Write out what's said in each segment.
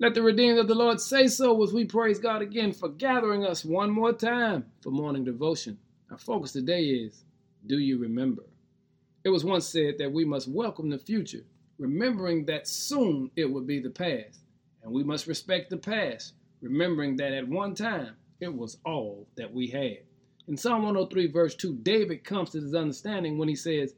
Let the redeemed of the Lord say so as we praise God again for gathering us one more time for morning devotion. Our focus today is Do you remember? It was once said that we must welcome the future, remembering that soon it will be the past. And we must respect the past, remembering that at one time it was all that we had. In Psalm 103, verse 2, David comes to this understanding when he says,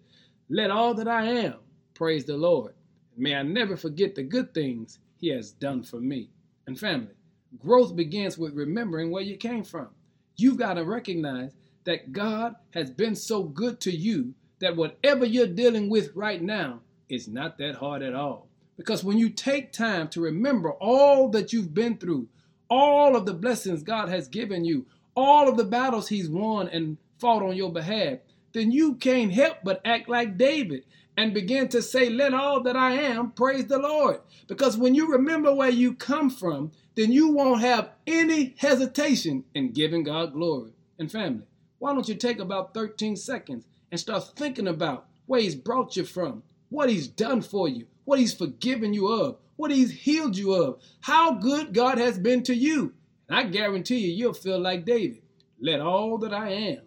Let all that I am praise the Lord. May I never forget the good things he has done for me. And family, growth begins with remembering where you came from. You've got to recognize that God has been so good to you that whatever you're dealing with right now is not that hard at all. Because when you take time to remember all that you've been through, all of the blessings God has given you, all of the battles He's won and fought on your behalf, then you can't help but act like David and begin to say, Let all that I am praise the Lord. Because when you remember where you come from, then you won't have any hesitation in giving God glory. And family, why don't you take about 13 seconds and start thinking about where He's brought you from, what He's done for you, what He's forgiven you of, what He's healed you of, how good God has been to you. And I guarantee you, you'll feel like David. Let all that I am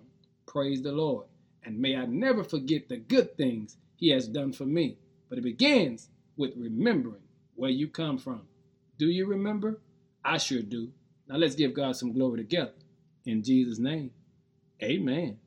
praise the Lord. And may I never forget the good things he has done for me. But it begins with remembering where you come from. Do you remember? I sure do. Now let's give God some glory together. In Jesus' name, amen.